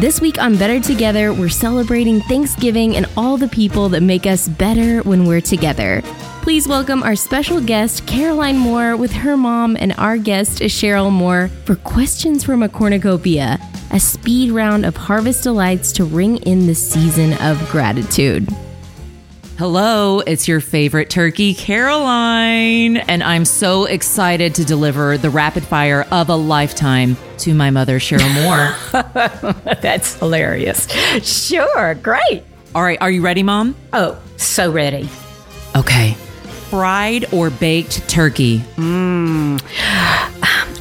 This week on Better Together, we're celebrating Thanksgiving and all the people that make us better when we're together. Please welcome our special guest, Caroline Moore, with her mom, and our guest, Cheryl Moore, for Questions from a Cornucopia, a speed round of harvest delights to ring in the season of gratitude. Hello, it's your favorite turkey, Caroline, and I'm so excited to deliver the rapid fire of a lifetime to my mother, Cheryl Moore. That's hilarious. Sure, great. All right, are you ready, Mom? Oh, so ready. Okay. Fried or baked turkey? Mmm.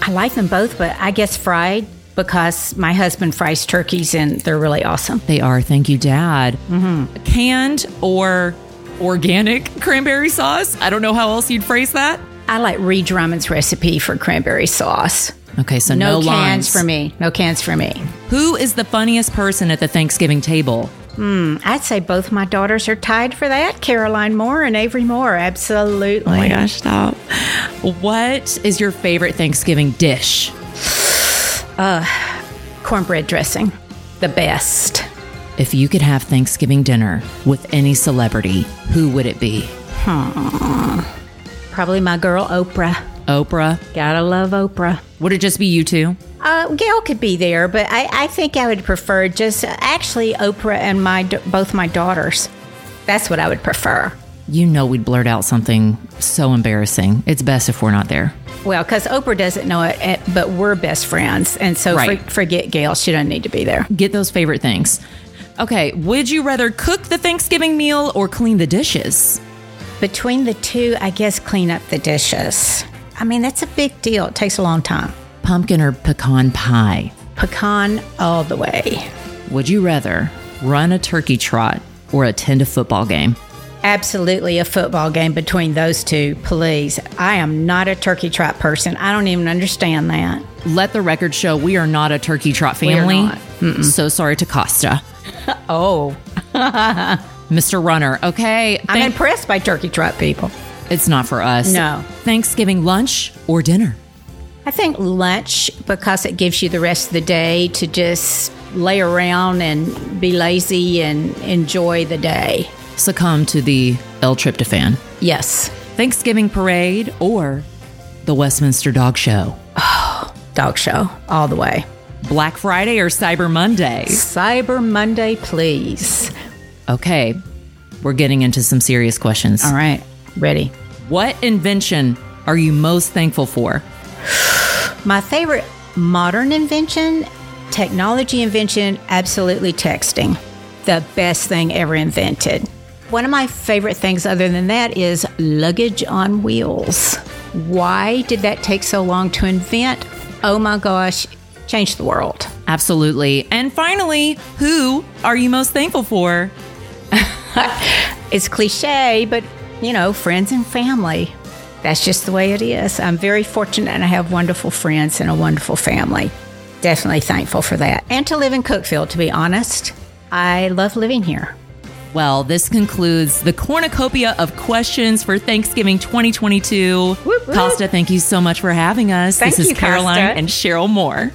I like them both, but I guess fried because my husband fries turkeys and they're really awesome. They are, thank you, Dad. Mm-hmm. Canned or organic cranberry sauce? I don't know how else you'd phrase that. I like Ree Drummond's recipe for cranberry sauce. Okay, so No, no, cans lines. for me. No cans for me. Who is the funniest person at the Thanksgiving table? Hmm, I'd say both my daughters are tied for that. Caroline Moore and Avery Moore. Absolutely. Oh my gosh, stop. What is your favorite Thanksgiving dish? Uh, Cornbread dressing. The best. If you could have Thanksgiving dinner with any celebrity, who would it be? Probably my girl Oprah. Oprah? Gotta love Oprah. Would it just be you two? Uh, Gayle could be there, but I, I think I would prefer just actually Oprah and my both my daughters. That's what I would prefer. You know we'd blurt out something so embarrassing. It's best if we're not there. Well, because Oprah doesn't know it, but we're best friends, and so Right. for, forget Gayle. She doesn't need to be there. Get those favorite things. Okay, would you rather cook the Thanksgiving meal or clean the dishes? Between the two, I guess clean up the dishes. I mean, that's a big deal. It takes a long time. Pumpkin or pecan pie? Pecan all the way. Would you rather run a turkey trot or attend a football game? Absolutely a football game between those two, please. I am not a turkey trot person. I don't even understand that. Let the record show we are not a turkey trot family. not. So sorry to Costa. Oh, Mr. Runner, okay. I'm thank- impressed by turkey trot people. it's not for us. No. Thanksgiving lunch or dinner? I think lunch because it gives you the rest of the day to just lay around and be lazy and enjoy the day. Succumb to the L tryptophan. Yes, Thanksgiving parade or the Westminster Dog Show? Oh, dog show all the way. Black Friday or Cyber Monday? Cyber Monday, please. Okay, we're getting into some serious questions. All right, ready. What invention are you most thankful for? My favorite modern invention, technology invention, absolutely texting. The best thing ever invented. One of my favorite things, other than that, is luggage on wheels. Why did that take so long to invent? Oh my gosh, changed the world. Absolutely. And finally, who are you most thankful for? It's cliche, but you know, friends and family. That's just the way it is. I'm very fortunate and I have wonderful friends and a wonderful family. Definitely thankful for that. And to live in Cookeville, to be honest. I love living here. Well, this concludes the cornucopia of questions for Thanksgiving 2022. Whoop, whoop. Costa, thank you so much for having us. Thank this is you, Caroline Costa. and Cheryl Moore.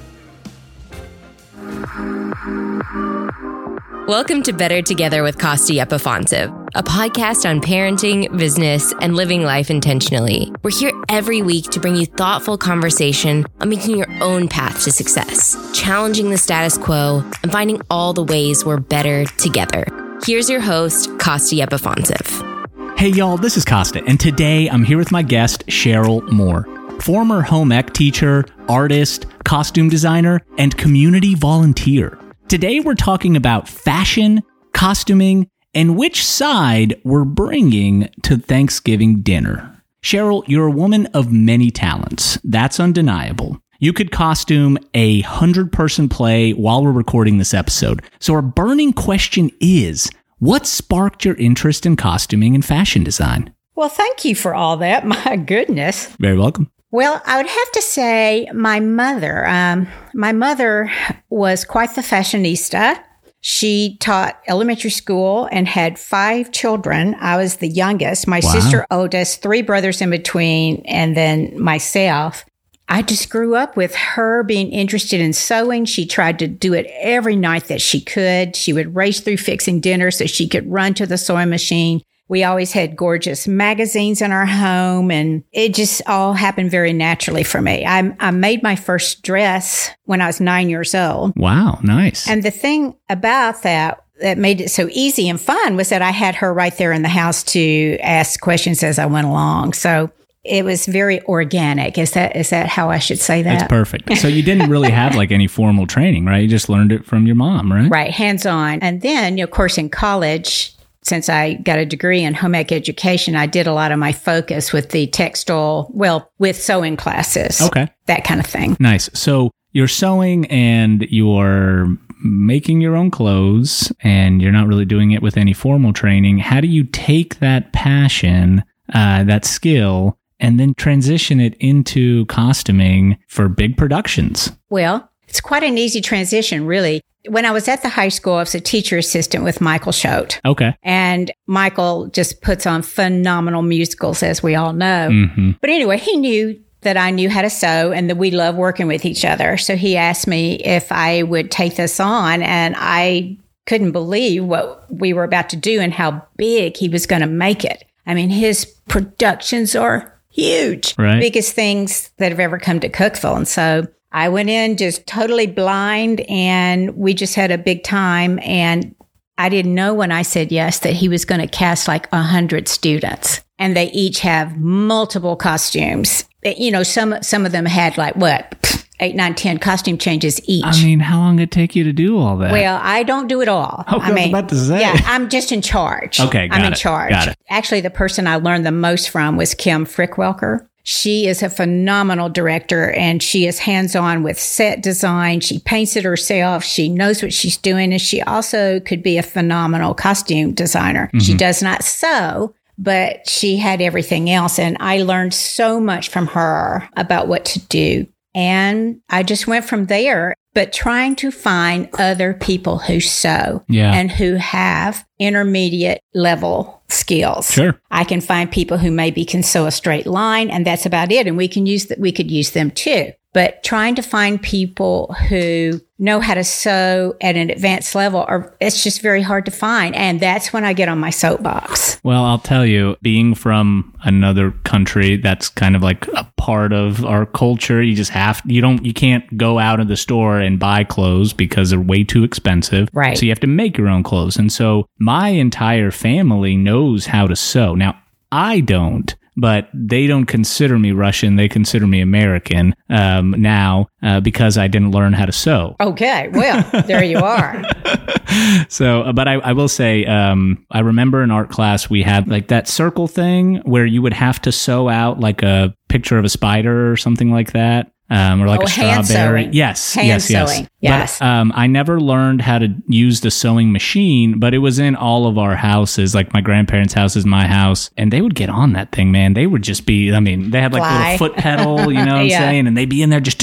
Welcome to Better Together with Costi Epifonsev, a podcast on parenting, business, and living life intentionally. We're here every week to bring you thoughtful conversation on making your own path to success, challenging the status quo, and finding all the ways we're better together. Here's your host, Costi Epifonsev. Hey y'all, this is Costa, and today I'm here with my guest, Cheryl Moore, former home ec teacher, artist, costume designer, and community volunteer. Today we're talking about fashion, costuming, and which side we're bringing to Thanksgiving dinner. Cheryl, you're a woman of many talents. That's undeniable. You could costume a hundred person play while we're recording this episode. So our burning question is, what sparked your interest in costuming and fashion design? Well, thank you for all that. My goodness. Very welcome. Well, I would have to say my mother. Um, my mother was quite the fashionista. She taught elementary school and had five children. I was the youngest. My Wow. sister oldest, three brothers in between, and then myself. I just grew up with her being interested in sewing. She tried to do it every night that she could. She would race through fixing dinner so she could run to the sewing machine. We always had gorgeous magazines in our home and it just all happened very naturally for me. I, I made my first dress when I was nine years old. Wow, nice. And the thing about that that made it so easy and fun was that I had her right there in the house to ask questions as I went along. So it was very organic. Is that is that how I should say that? That's perfect. So you didn't really have like any formal training, right? You just learned it from your mom, right? Right, hands on. And then, you know, of course, in college, since I got a degree in home ec education, I did a lot of my focus with the textile, well, with sewing classes. Okay. That kind of thing. Nice. So you're sewing and you're making your own clothes and you're not really doing it with any formal training. How do you take that passion, uh, that skill, and then transition it into costuming for big productions? Well, it's quite an easy transition, really. When I was at the high school, I was a teacher assistant with Michael Schote. Okay. And Michael just puts on phenomenal musicals, as we all know. hmm But anyway, he knew that I knew how to sew and that we love working with each other. So he asked me if I would take this on, and I couldn't believe what we were about to do and how big he was going to make it. I mean, his productions are huge, Right. biggest things that have ever come to Cookeville. And so I went in just totally blind, and we just had a big time. And I didn't know when I said yes that he was going to cast like a hundred students, and they each have multiple costumes. You know, some some of them had like what eight, nine, ten costume changes each. I mean, how long did it take you to do all that? Well, I don't do it all. Oh, I was about to say. Yeah, I'm just in charge. Okay, got I'm in it, charge. got it. Actually, the person I learned the most from was Kim Frickwelker. She is a phenomenal director and she is hands on with set design. She paints it herself. She knows what she's doing. And she also could be a phenomenal costume designer. Mm-hmm. She does not sew, but she had everything else. And I learned so much from her about what to do. And I just went from there, but trying to find other people who sew Yeah. and who have intermediate level skills. Sure. I can find people who maybe can sew a straight line and that's about it. And we can use that. We could use them too. But trying to find people who know how to sew at an advanced level are, it's just very hard to find. And that's when I get on my soapbox. Well, I'll tell you, being from another country, that's kind of like a part of our culture. You just have, you don't, you can't go out of the store and buy clothes because they're way too expensive. Right. So you have to make your own clothes. And so my entire family knows how to sew. Now, I don't. But they don't consider me Russian. They consider me American um, now uh, because I didn't learn how to sew. Okay. Well, there you are. So, uh, but I, I will say, um, I remember in art class we had like that circle thing where you would have to sew out like a picture of a spider or something like that. Um, or like Oh, a hand strawberry. sewing. Yes, Hand yes, yes. sewing. But, Yes. um, I never learned how to use the sewing machine, but it was in all of our houses, like my grandparents' houses, my house, and they would get on that thing, man. They would just be, I mean, they had like a Fly. little foot pedal, you know what I'm saying? And they'd be in there just,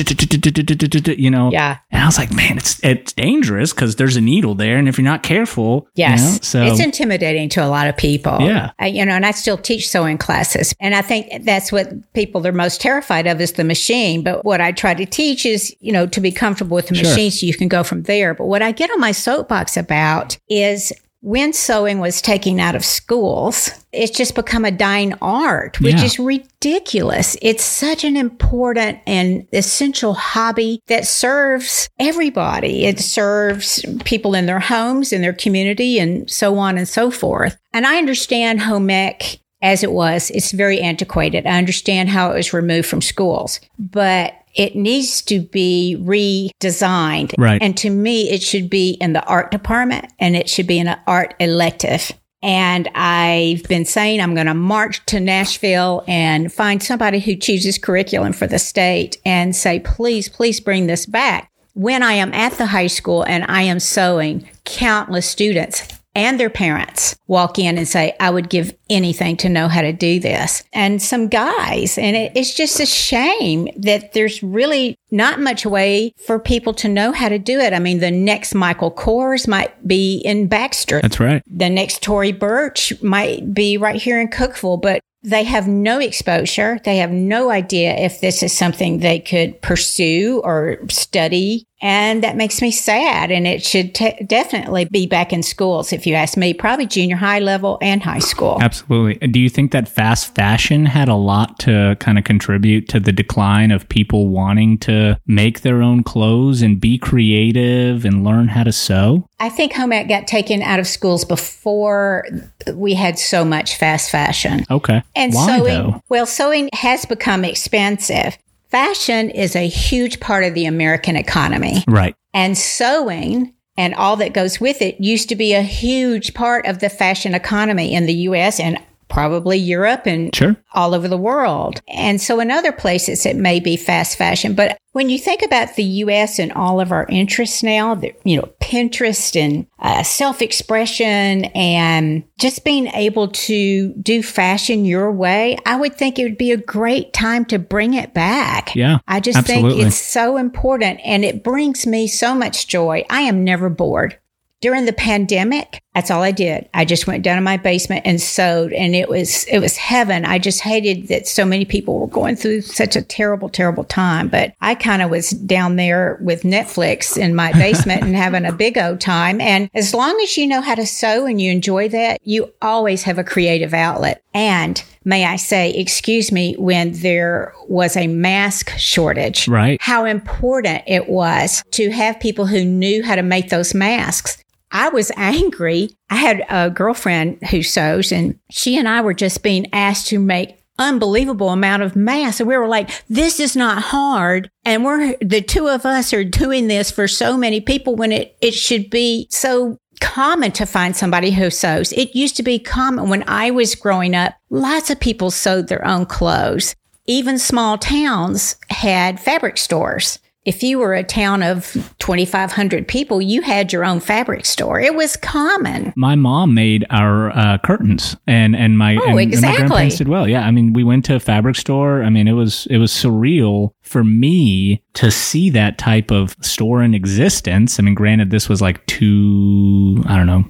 you know, Yeah. and I was like, man, it's it's dangerous because there's a needle there, and if you're not careful, you Yes. know, so it's intimidating to a lot of people. Yeah. Uh, you know, and I still teach sewing classes. And I think that's what people are most terrified of is the machine. But what I try to teach is, you know, to be comfortable with the Sure. machine so you can go from there. But what I get on my soapbox about is when sewing was taken out of schools, it's just become a dying art, which Yeah. is ridiculous. It's such an important and essential hobby that serves everybody. It serves people in their homes, in their community, and so on and so forth. And I understand home ec as it was. It's very antiquated. I understand how it was removed from schools, but it needs to be redesigned. Right. And to me, it should be in the art department and it should be in an art elective. And I've been saying I'm going to march to Nashville and find somebody who chooses curriculum for the state and say, please, please bring this back. When I am at the high school and I am sewing, countless students and their parents walk in and say, I would give anything to know how to do this. And some guys, and it, it's just a shame that there's really not much way for people to know how to do it. I mean, the next Michael Kors might be in Baxter. that's right. The next Tory Burch might be right here in Cookeville, but they have no exposure. They have no idea if this is something they could pursue or study. And that makes me sad. And it should te- definitely be back in schools, if you ask me, probably junior high level and high school. Absolutely. Do you think that fast fashion had a lot to kind of contribute to the decline of people wanting to make their own clothes and be creative and learn how to sew? I think home ec got taken out of schools before we had so much fast fashion. Okay. And Why sewing, though? well, sewing has become expensive. Fashion is a huge part of the American economy. Right. And sewing and all that goes with it used to be a huge part of the fashion economy in the US and probably Europe and Sure. all over the world. And so in other places, it may be fast fashion. But when you think about the US and all of our interests now, the, you know, Pinterest and uh, self expression and just being able to do fashion your way, I would think it would be a great time to bring it back. Yeah, I just absolutely. think it's so important and it brings me so much joy. I am never bored. During the pandemic, that's all I did. I just went down in my basement and sewed and it was it was heaven. I just hated that so many people were going through such a terrible terrible time, but I kind of was down there with Netflix in my basement and having a big old time and as long as you know how to sew and you enjoy that, you always have a creative outlet. And may I say, excuse me, when there was a mask shortage, Right. how important it was to have people who knew how to make those masks. I was angry. I had a girlfriend who sews and she and I were just being asked to make unbelievable amount of masks. And we were like, this is not hard. And we're, the two of us are doing this for so many people when it, it should be so common to find somebody who sews. It used to be common when I was growing up. Lots of people sewed their own clothes. Even small towns had fabric stores. If you were a town of 2,500 people, you had your own fabric store. It was common. My mom made our uh, curtains, and and my Oh, and, and my grandparents did well. Yeah, I mean, we went to a fabric store. I mean, it was it was surreal for me to see that type of store in existence. I mean, granted, this was like two, I don't know,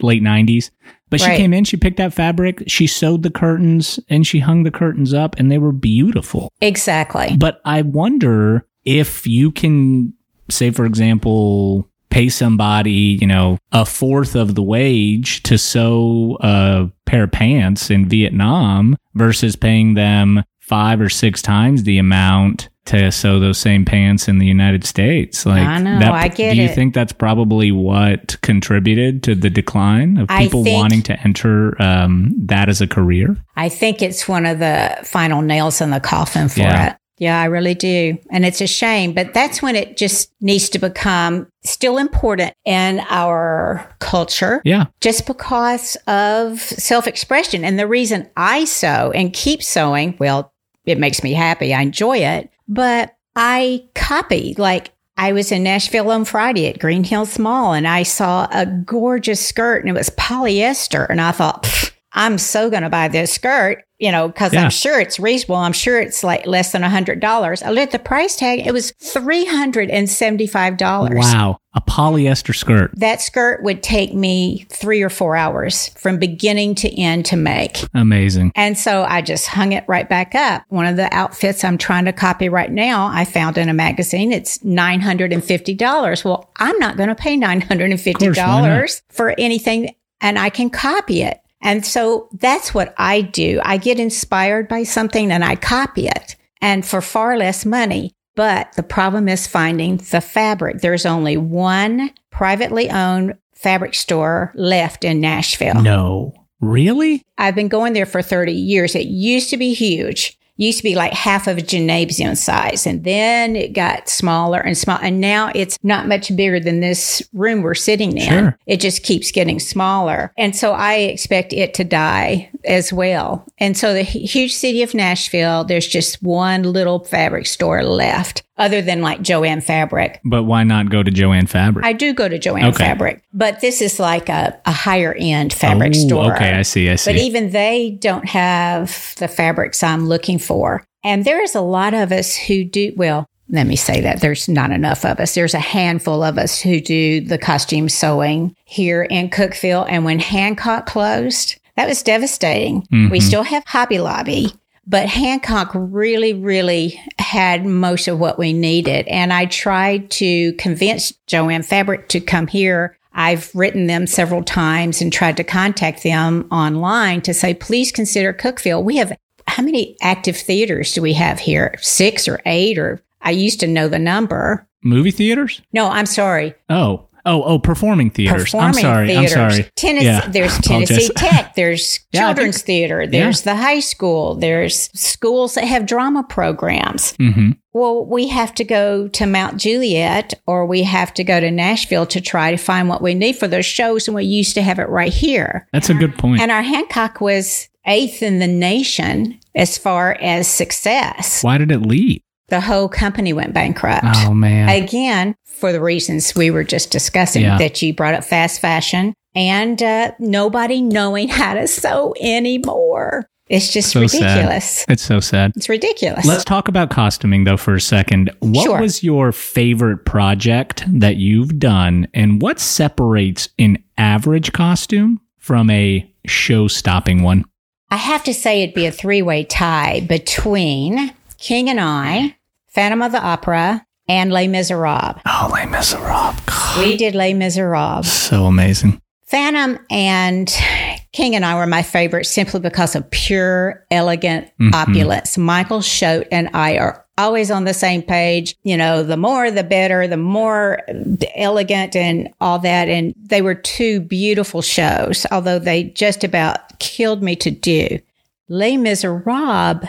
late '90s. But she Right. came in, she picked out fabric, she sewed the curtains, and she hung the curtains up, and they were beautiful. Exactly. But I wonder if you can say, for example, pay somebody, you know, a fourth of the wage to sew a pair of pants in Vietnam versus paying them five or six times the amount to sew those same pants in the United States. Like I know, that- I get Do you it. think that's probably what contributed to the decline of people think- wanting to enter um, that as a career? I think it's one of the final nails in the coffin for Yeah. it. Yeah, I really do. And it's a shame, but that's when it just needs to become still important in our culture. Yeah. just because of self expression. And the reason I sew and keep sewing, well, it makes me happy. I enjoy it, but I copy. Like I was in Nashville on Friday at Green Hills Mall and I saw a gorgeous skirt and it was polyester. And I thought, "Pfft, I'm so going to buy this skirt, you know, because Yeah. I'm sure it's reasonable. I'm sure it's like less than a hundred dollars. I looked at the price tag. It was $375. Wow. A polyester skirt. That skirt would take me three or four hours from beginning to end to make. Amazing. And so I just hung it right back up. One of the outfits I'm trying to copy right now, I found in a magazine. It's $950. Well, I'm not going to pay $950 for anything and I can copy it. And so that's what I do. I get inspired by something and I copy it and for far less money. But the problem is finding the fabric. There's only one privately owned fabric store left in Nashville. No. Really? I've been going there for 30 years. It used to be huge. Used to be like half of a gymnasium size. And then it got smaller and small. And now it's not much bigger than this room we're sitting in. Sure. It just keeps getting smaller. And so I expect it to die as well. And so the huge city of Nashville, there's just one little fabric store left other than like Jo-Ann Fabric. But why not go to Jo-Ann Fabric? I do go to Jo-Ann Okay. Fabric, but this is like a, a higher end fabric Oh, store. Okay, I see. I see. But even they don't have the fabrics I'm looking for. And there is a lot of us who do, well, let me say that there's not enough of us. There's a handful of us who do the costume sewing here in Cookeville. And when Hancock closed, That was devastating. We mm-hmm. still have Hobby Lobby, but Hancock really, really had most of what we needed. And I tried to convince Jo-Ann Fabric to come here. I've written them several times and tried to contact them online to say, please consider Cookeville. We have how many active theaters do we have here? Six or eight, or I used to know the number. Movie theaters? No, I'm sorry. Oh. Oh, oh, performing theaters. Performing I'm sorry. theaters. I'm sorry. Tennessee, Yeah, There's Tennessee Tech. There's Yeah, Children's think- Theater. There's the high school. There's schools that have drama programs. hmm Well, we have to go to Mount Juliet or we have to go to Nashville to try to find what we need for those shows. And we used to have it right here. That's a good point. And our Hancock was eighth in the nation as far as success. Why did it leave? The whole company went bankrupt. Oh man. Again, for the reasons we were just discussing, Yeah. that you brought up fast fashion and uh, nobody knowing how to sew anymore. It's just So sad. ridiculous. it's so sad. It's ridiculous. Let's talk about costuming though for a second. What Sure. was your favorite project that you've done and what separates an average costume from a show-stopping one? I have to say it'd be a three way tie between King and I, Phantom of the Opera, and Les Miserables. Oh, Les Miserables. God, We did Les Miserables. so amazing. Phantom and King and I were my favorite simply because of pure, elegant Mhm. opulence. Michael Schote and I are always on the same page. You know, the more, the better, the more elegant and all that. And they were two beautiful shows, although they just about killed me to do. Les Miserables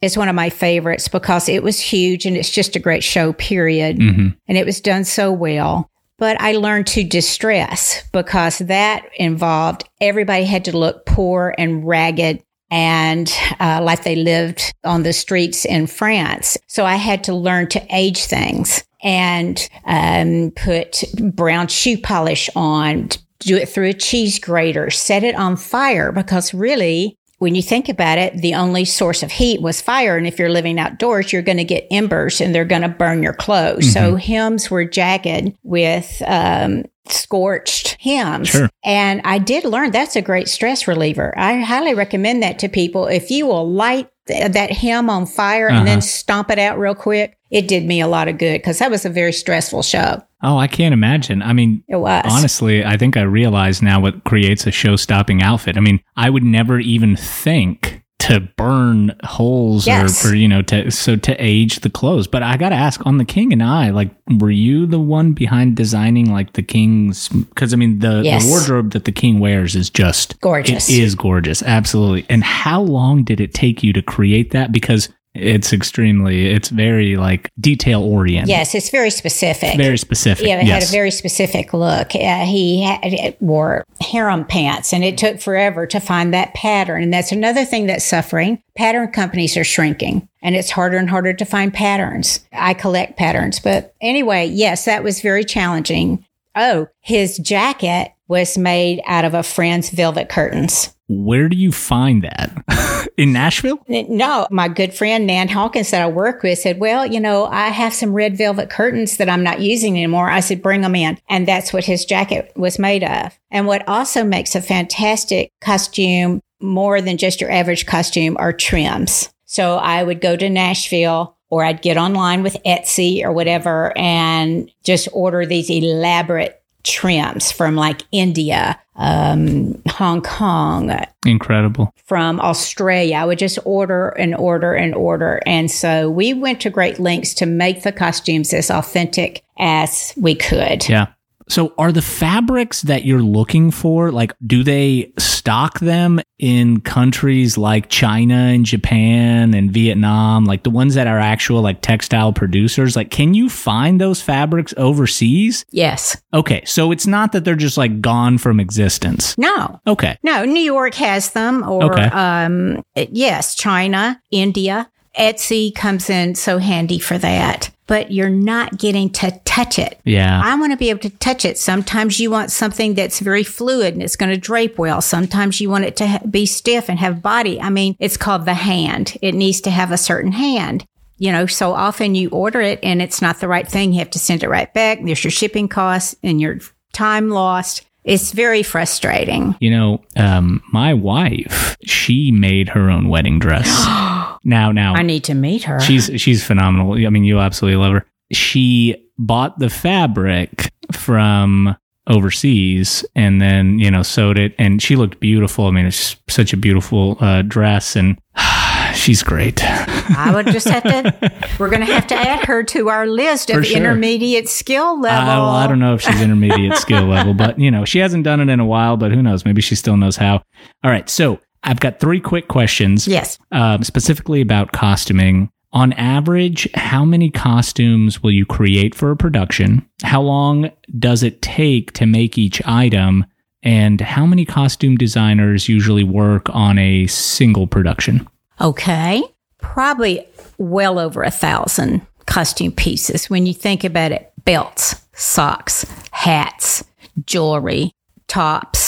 is one of my favorites because it was huge and it's just a great show, period hmm and it was done so well. But I learned to distress because that involved everybody had to look poor and ragged and uh, like they lived on the streets in France. So I had to learn to age things and um, put brown shoe polish on, do it through a cheese grater, set it on fire because really when you think about it, the only source of heat was fire. And if you're living outdoors, you're going to get embers and they're going to burn your clothes. So hems were jagged with um, scorched hems. Sure. And I did learn that's a great stress reliever. I highly recommend that to people. If you will light th- that hem on fire and then Uh-huh. stomp it out real quick, it did me a lot of good because that was a very stressful show. Oh, I can't imagine. I mean, It was. honestly, I think I realize now what creates a show-stopping outfit. I mean, I would never even think to burn holes Yes. or, or you know to so to age the clothes. But I got to ask on the King and I, like, were you the one behind designing like the King's? Because I mean, the, Yes. the wardrobe that the King wears is just Gorgeous. It is gorgeous, absolutely. And how long did it take you to create that? Because it's extremely, it's very like detail oriented. Yes, it's very specific. Very specific. Yeah, it had a very specific look. Uh, he had, wore harem pants, and it took forever to find that pattern. And that's another thing that's suffering. Pattern companies are shrinking, and it's harder and harder to find patterns. I collect patterns, but anyway, yes, that was very challenging. Oh, his jacket was made out of a friend's velvet curtains. Where do you find that? In Nashville? No, my good friend Nan Hawkins that I work with said, Well, you know, I have some red velvet curtains that I'm not using anymore. I said, Bring them in. And that's what his jacket was made of. And what also makes a fantastic costume more than just your average costume are trims. So I would go to Nashville or I'd get online with Etsy or whatever and just order these elaborate trims from like India, um, Hong Kong, Incredible. from Australia. I would just order and order and order. And so we went to great lengths to make the costumes as authentic as we could. Yeah. So are the fabrics that you're looking for, like, do they stock them in countries like China and Japan and Vietnam, like the ones that are actual like textile producers? Like, can you find those fabrics overseas? Yes. Okay. So it's not that they're just like gone from existence. No. Okay. No, New York has them or Okay. um yes, China, India. Etsy comes in so handy for that. But you're not getting to touch it. Yeah. I want to be able to touch it. Sometimes you want something that's very fluid and it's going to drape well. Sometimes you want it to ha- be stiff and have body. I mean, it's called the hand. It needs to have a certain hand. You know, so often you order it and it's not the right thing. You have to send it right back. There's your shipping costs and your time lost. It's very frustrating. You know, um, my wife, she made her own wedding dress. now, now, I need to meet her. she's she's phenomenal. I mean, you absolutely love her. She bought the fabric from overseas and then you know sewed it, and she looked beautiful. I mean, it's such a beautiful uh, dress, and she's great. I would just have to. We're going to have to add her to our list For of sure. intermediate skill level. Uh, well, I don't know if she's intermediate skill level, but you know, she hasn't done it in a while, but who knows? Maybe she still knows how. All right. So I've got three quick questions. Yes. Um, specifically about costuming. On average, how many costumes will you create for a production? How long does it take to make each item? And how many costume designers usually work on a single production? Okay. Probably well over a thousand costume pieces when you think about it belts, socks, hats, jewelry, tops,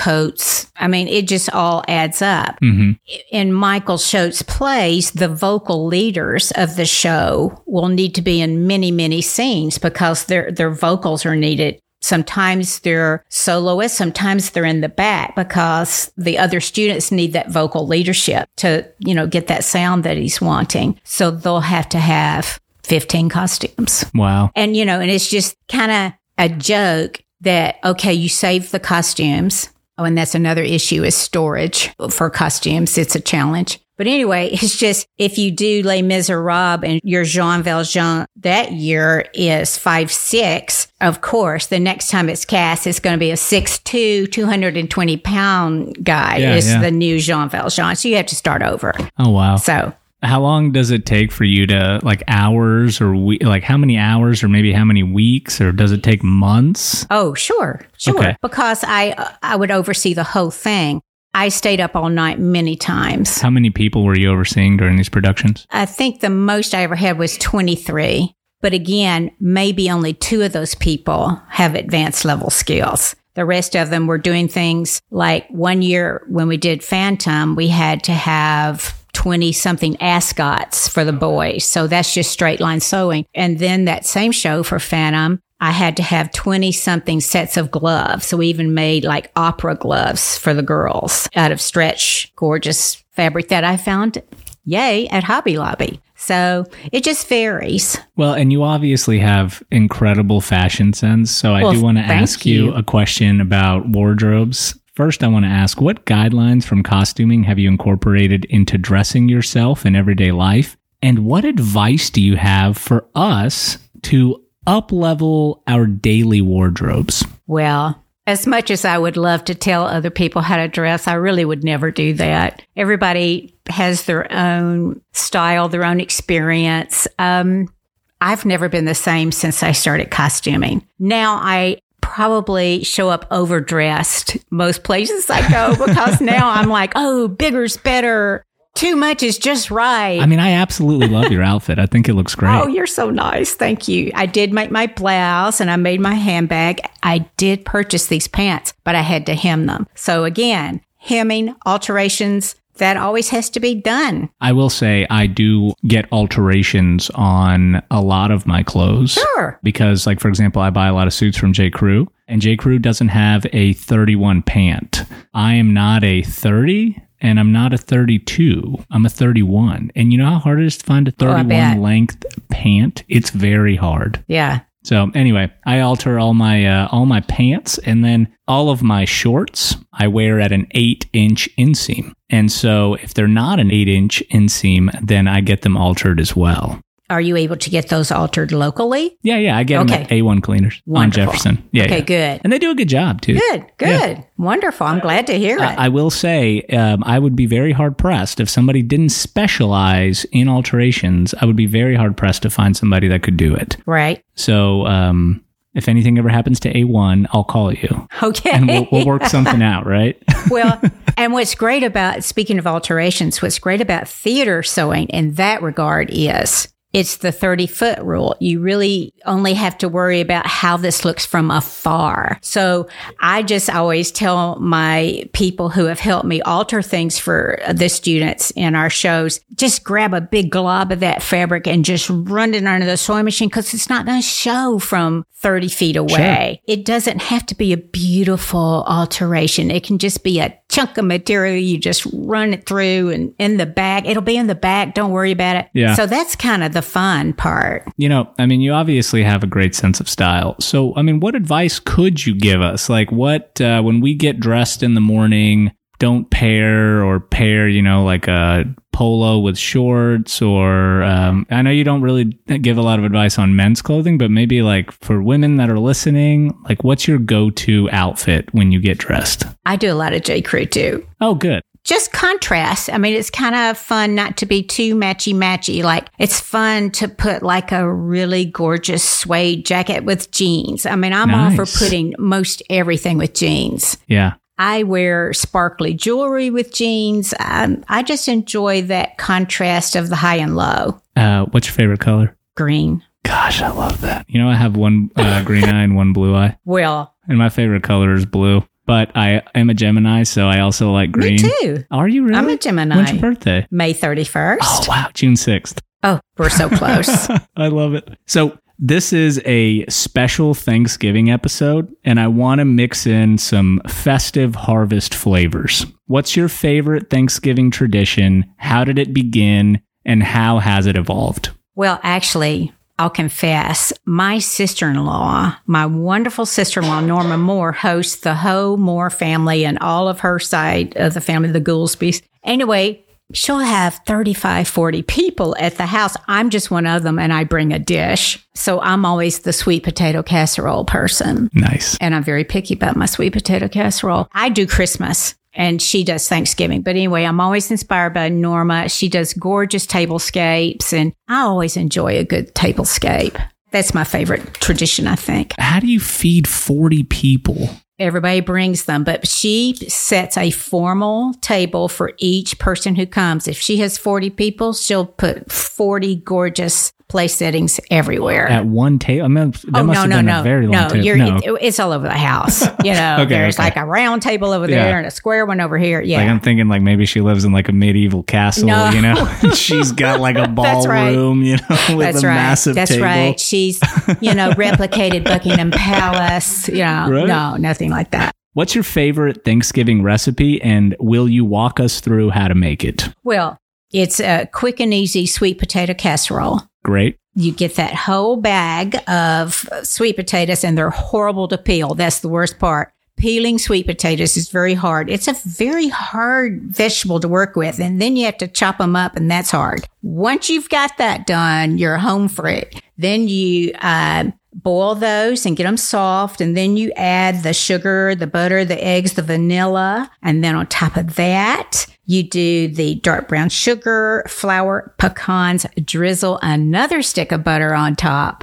coats. I mean, it just all adds up. Mm-hmm. In Michael Schultz plays, the vocal leaders of the show will need to be in many, many scenes because their their vocals are needed. Sometimes they're soloists, sometimes they're in the back because the other students need that vocal leadership to, you know, get that sound that he's wanting. So they'll have to have 15 costumes. Wow. And, you know, and it's just kind of a joke that, okay, you save the costumes. Oh, and that's another issue is storage for costumes. It's a challenge. But anyway, it's just if you do Les Miserables and your Jean Valjean that year is five six, of course, the next time it's cast, it's going to be a six two, 220 pound guy Yeah, is yeah. the new Jean Valjean. So you have to start over. Oh, wow. So How long does it take for you to like hours or we, like how many hours or maybe how many weeks or does it take months? Oh, sure, sure. Okay. Because I I would oversee the whole thing. I stayed up all night many times. How many people were you overseeing during these productions? I think the most I ever had was 23. But again, maybe only two of those people have advanced level skills. The rest of them were doing things like one year when we did Phantom, we had to have 20 something ascots for the boys. So that's just straight line sewing. And then that same show for Phantom, I had to have 20 something sets of gloves. So we even made like opera gloves for the girls out of stretch, gorgeous fabric that I found, yay, at Hobby Lobby. So it just varies. Well, and you obviously have incredible fashion sense. So I Well, do want to ask you you. a question about wardrobes. First, I want to ask what guidelines from costuming have you incorporated into dressing yourself in everyday life? And what advice do you have for us to up level our daily wardrobes? Well, as much as I would love to tell other people how to dress, I really would never do that. Everybody has their own style, their own experience. Um, I've never been the same since I started costuming. Now I probably show up overdressed most places I go because now I'm like, oh, bigger's better. Too much is just right. I mean, I absolutely love your outfit. I think it looks great. Oh, you're so nice. Thank you. I did make my blouse and I made my handbag. I did purchase these pants, but I had to hem them. So again, hemming, alterations, that always has to be done. I will say I do get alterations on a lot of my clothes. Sure. Because, like, for example, I buy a lot of suits from J. Crew, and J. Crew doesn't have a 31 pant. I am not a 30 and I'm not a 32. I'm a 31. And you know how hard it is to find a Oh, 31 bet. length pant? It's very hard. Yeah. So anyway, I alter all my uh, all my pants and then all of my shorts I wear at an eight inch inseam. And so if they're not an eight inch inseam, then I get them altered as well. Are you able to get those altered locally? Yeah, yeah, I get them at A1 Cleaners on Jefferson. Yeah, Okay, yeah. good. And they do a good job too. Good, good. Wonderful. I'm glad to hear it. I I will say, um, I would be very hard pressed if somebody didn't specialize in alterations. I would be very hard pressed to find somebody that could do it. right. So, um, if anything ever happens to A1, I'll call you Okay. and we'll, we'll work something out, right? well, and what's great about, speaking of alterations, what's great about theater sewing in that regard is it's the 30 foot rule. You really only have to worry about how this looks from afar. So I just always tell my people who have helped me alter things for the students in our shows, just grab a big glob of that fabric and just run it under the sewing machine because it's not going to show from 30 feet away. Sure. It doesn't have to be a beautiful alteration. It can just be a chunk of material. You just run it through and in the bag. It'll be in the bag. Don't worry about it. Yeah. So that's kind of the fun part. You know, I mean, you obviously have a great sense of style. So, I mean, what advice could you give us? Like, what, uh, when we get dressed in the morning, don't pair or pair, you know, like a polo with shorts or um, I know you don't really give a lot of advice on men's clothing, but maybe like for women that are listening, like what's your go-to outfit when you get dressed? I do a lot of J. Crew too. Oh, good just contrast. I mean, it's kind of fun not to be too matchy matchy. Like it's fun to put like a really gorgeous suede jacket with jeans. I mean, I'm nice. all for putting most everything with jeans. Yeah. I wear sparkly jewelry with jeans. Um, I just enjoy that contrast of the high and low. Uh, what's your favorite color? Green. Gosh, I love that. You know, I have one uh, green eye and one blue eye. Well, and my favorite color is blue. But I am a Gemini, so I also like green. Me too. Are you really? I'm a Gemini. When's your birthday? May 31st. Oh, wow. June 6th. Oh, we're so close. I love it. So this is a special Thanksgiving episode, and I want to mix in some festive harvest flavors. What's your favorite Thanksgiving tradition? How did it begin? And how has it evolved? Well, actually, I'll confess, my sister in law, my wonderful sister in law, Norma Moore, hosts the Ho Moore family and all of her side of the family, the Goolsbys. Anyway, she'll have 35, 40 people at the house. I'm just one of them and I bring a dish. So I'm always the sweet potato casserole person. Nice. And I'm very picky about my sweet potato casserole. I do Christmas and she does Thanksgiving. But anyway, I'm always inspired by Norma. She does gorgeous tablescapes and I always enjoy a good tablescape. That's my favorite tradition, I think. How do you feed 40 people? Everybody brings them, but she sets a formal table for each person who comes. If she has 40 people, she'll put 40 gorgeous place settings everywhere. At one table? I mean, that oh, must no, have no, been no. a very long no, table. No, it, it's all over the house. You know, okay, there's okay. like a round table over there yeah. and a square one over here. Yeah. Like I'm thinking like maybe she lives in like a medieval castle, no. you know? She's got like a ballroom, right. you know, with That's a right. massive That's table. right. She's, you know, replicated Buckingham Palace. You know, right? no, nothing like that. What's your favorite Thanksgiving recipe and will you walk us through how to make it? Well, it's a quick and easy sweet potato casserole. Great. You get that whole bag of sweet potatoes and they're horrible to peel. That's the worst part. Peeling sweet potatoes is very hard. It's a very hard vegetable to work with. And then you have to chop them up and that's hard. Once you've got that done, you're home for it. Then you, uh, boil those and get them soft. And then you add the sugar, the butter, the eggs, the vanilla. And then on top of that, you do the dark brown sugar, flour, pecans, drizzle another stick of butter on top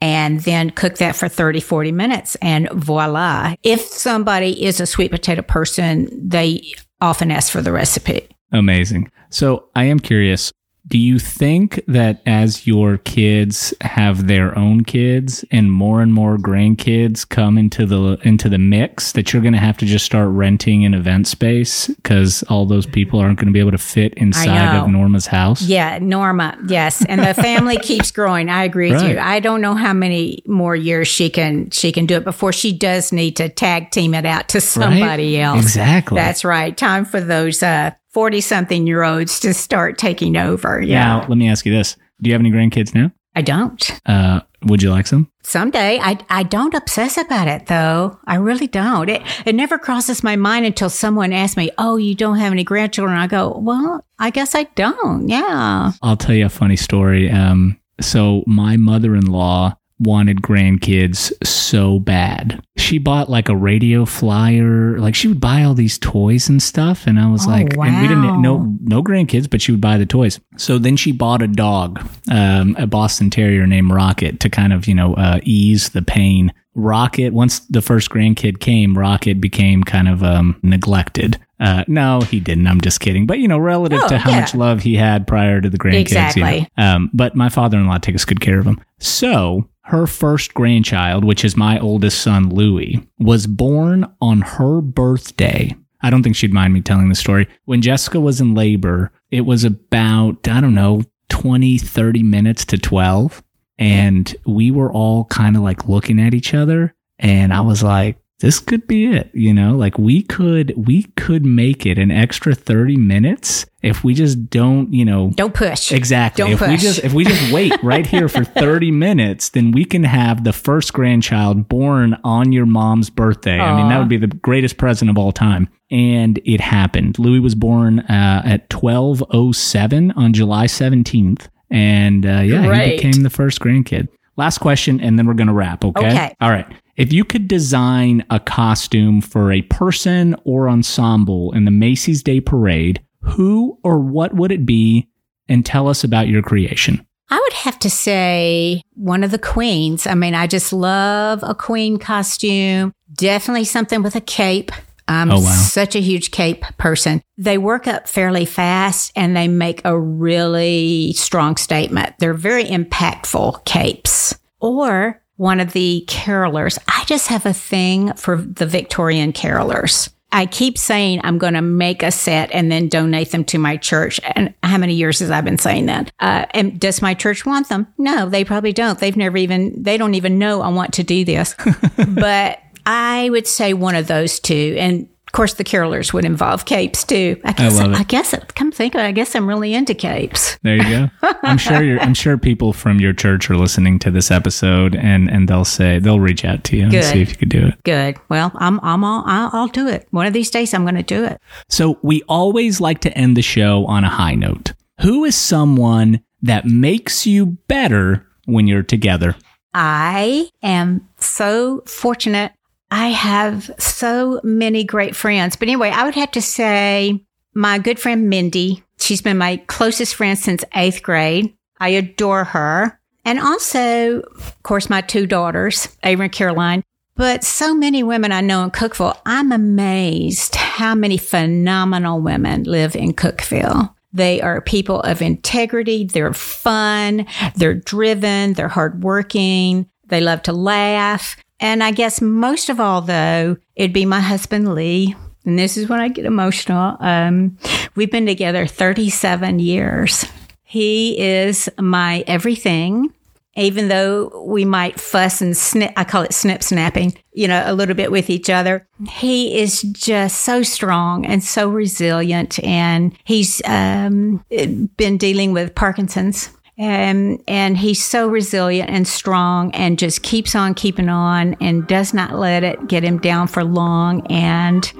and then cook that for 30, 40 minutes. And voila. If somebody is a sweet potato person, they often ask for the recipe. Amazing. So I am curious do you think that as your kids have their own kids and more and more grandkids come into the into the mix that you're going to have to just start renting an event space because all those people aren't going to be able to fit inside of Norma's house? Yeah, Norma. Yes, and the family keeps growing. I agree right. with you. I don't know how many more years she can she can do it before she does need to tag team it out to somebody right? else. Exactly. That's right. Time for those uh 40 something year olds to start taking over. Yeah. Now, let me ask you this Do you have any grandkids now? I don't. Uh, would you like some? Someday. I, I don't obsess about it though. I really don't. It, it never crosses my mind until someone asks me, Oh, you don't have any grandchildren. I go, Well, I guess I don't. Yeah. I'll tell you a funny story. Um, so my mother in law wanted grandkids so bad. She bought like a radio flyer, like she would buy all these toys and stuff and I was oh, like wow. and we didn't no no grandkids, but she would buy the toys. So then she bought a dog, um, a Boston Terrier named Rocket to kind of, you know, uh, ease the pain. Rocket, once the first grandkid came, Rocket became kind of um, neglected. Uh, no, he didn't. I'm just kidding. But you know, relative Oh, to how yeah. much love he had prior to the grandkids, you know. Exactly. Um, but my father-in-law takes good care of him. So her first grandchild, which is my oldest son, Louis, was born on her birthday. I don't think she'd mind me telling the story. When Jessica was in labor, it was about, I don't know, 20, 30 minutes to 12. And we were all kind of like looking at each other. And I was like, this could be it, you know, like we could, we could make it an extra 30 minutes if we just don't, you know, Don't push. Exactly. Don't if we just if we just wait right here for 30 minutes, then we can have the first grandchild born on your mom's birthday. I mean, that would be the greatest present of all time. And it happened. Louis was born uh, at 1207 on July 17th. And uh, yeah, he became the first grandkid. Last question, and then we're going to wrap, okay? Okay. All right. If you could design a costume for a person or ensemble in the Macy's Day Parade, who or what would it be? And tell us about your creation. I would have to say one of the queens. I mean, I just love a queen costume. Definitely something with a cape. I'm Oh, wow. such a huge cape person. They work up fairly fast and they make a really strong statement. They're very impactful capes. Or one of the carolers. I just have a thing for the Victorian carolers. I keep saying I'm going to make a set and then donate them to my church. And how many years has I been saying that? Uh, and does my church want them? No, they probably don't. They've never even, they don't even know I want to do this. but I would say one of those two. And of course, the carolers would involve capes too. I guess, love it. I guess, come think of it, I guess I'm really into capes. There you go. I'm sure you're, I'm sure people from your church are listening to this episode and, and they'll say, they'll reach out to you and see if you could do it. Good. Well, I'm, I'm all, I'll, I'll do it. One of these days, I'm going to do it. So we always like to end the show on a high note. Who is someone that makes you better when you're together? I am so fortunate. I have so many great friends. But anyway, I would have to say my good friend Mindy. She's been my closest friend since eighth grade. I adore her. And also, of course, my two daughters, Avery and Caroline. But so many women I know in Cookeville, I'm amazed how many phenomenal women live in Cookeville. They are people of integrity. They're fun. They're driven. They're hardworking. They love to laugh. And I guess most of all, though, it'd be my husband, Lee. And this is when I get emotional. Um, we've been together 37 years. He is my everything even though we might fuss and snip, I call it snip snapping, you know, a little bit with each other. He is just so strong and so resilient. And he's um, been dealing with Parkinson's. Um, and he's so resilient and strong and just keeps on keeping on and does not let it get him down for long. And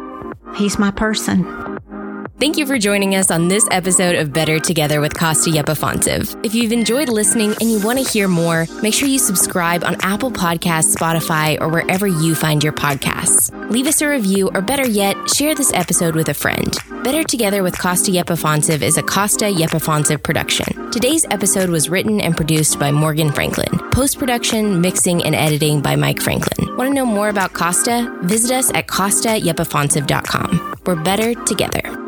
he's my person. Thank you for joining us on this episode of Better Together with Costa Yepafontiv. If you've enjoyed listening and you want to hear more, make sure you subscribe on Apple Podcasts, Spotify, or wherever you find your podcasts. Leave us a review, or better yet, share this episode with a friend. Better Together with Costa Yepafontiv is a Costa Yepafontiv production. Today's episode was written and produced by Morgan Franklin. Post production, mixing, and editing by Mike Franklin. Want to know more about Costa? Visit us at costayepafontiv.com. We're better together.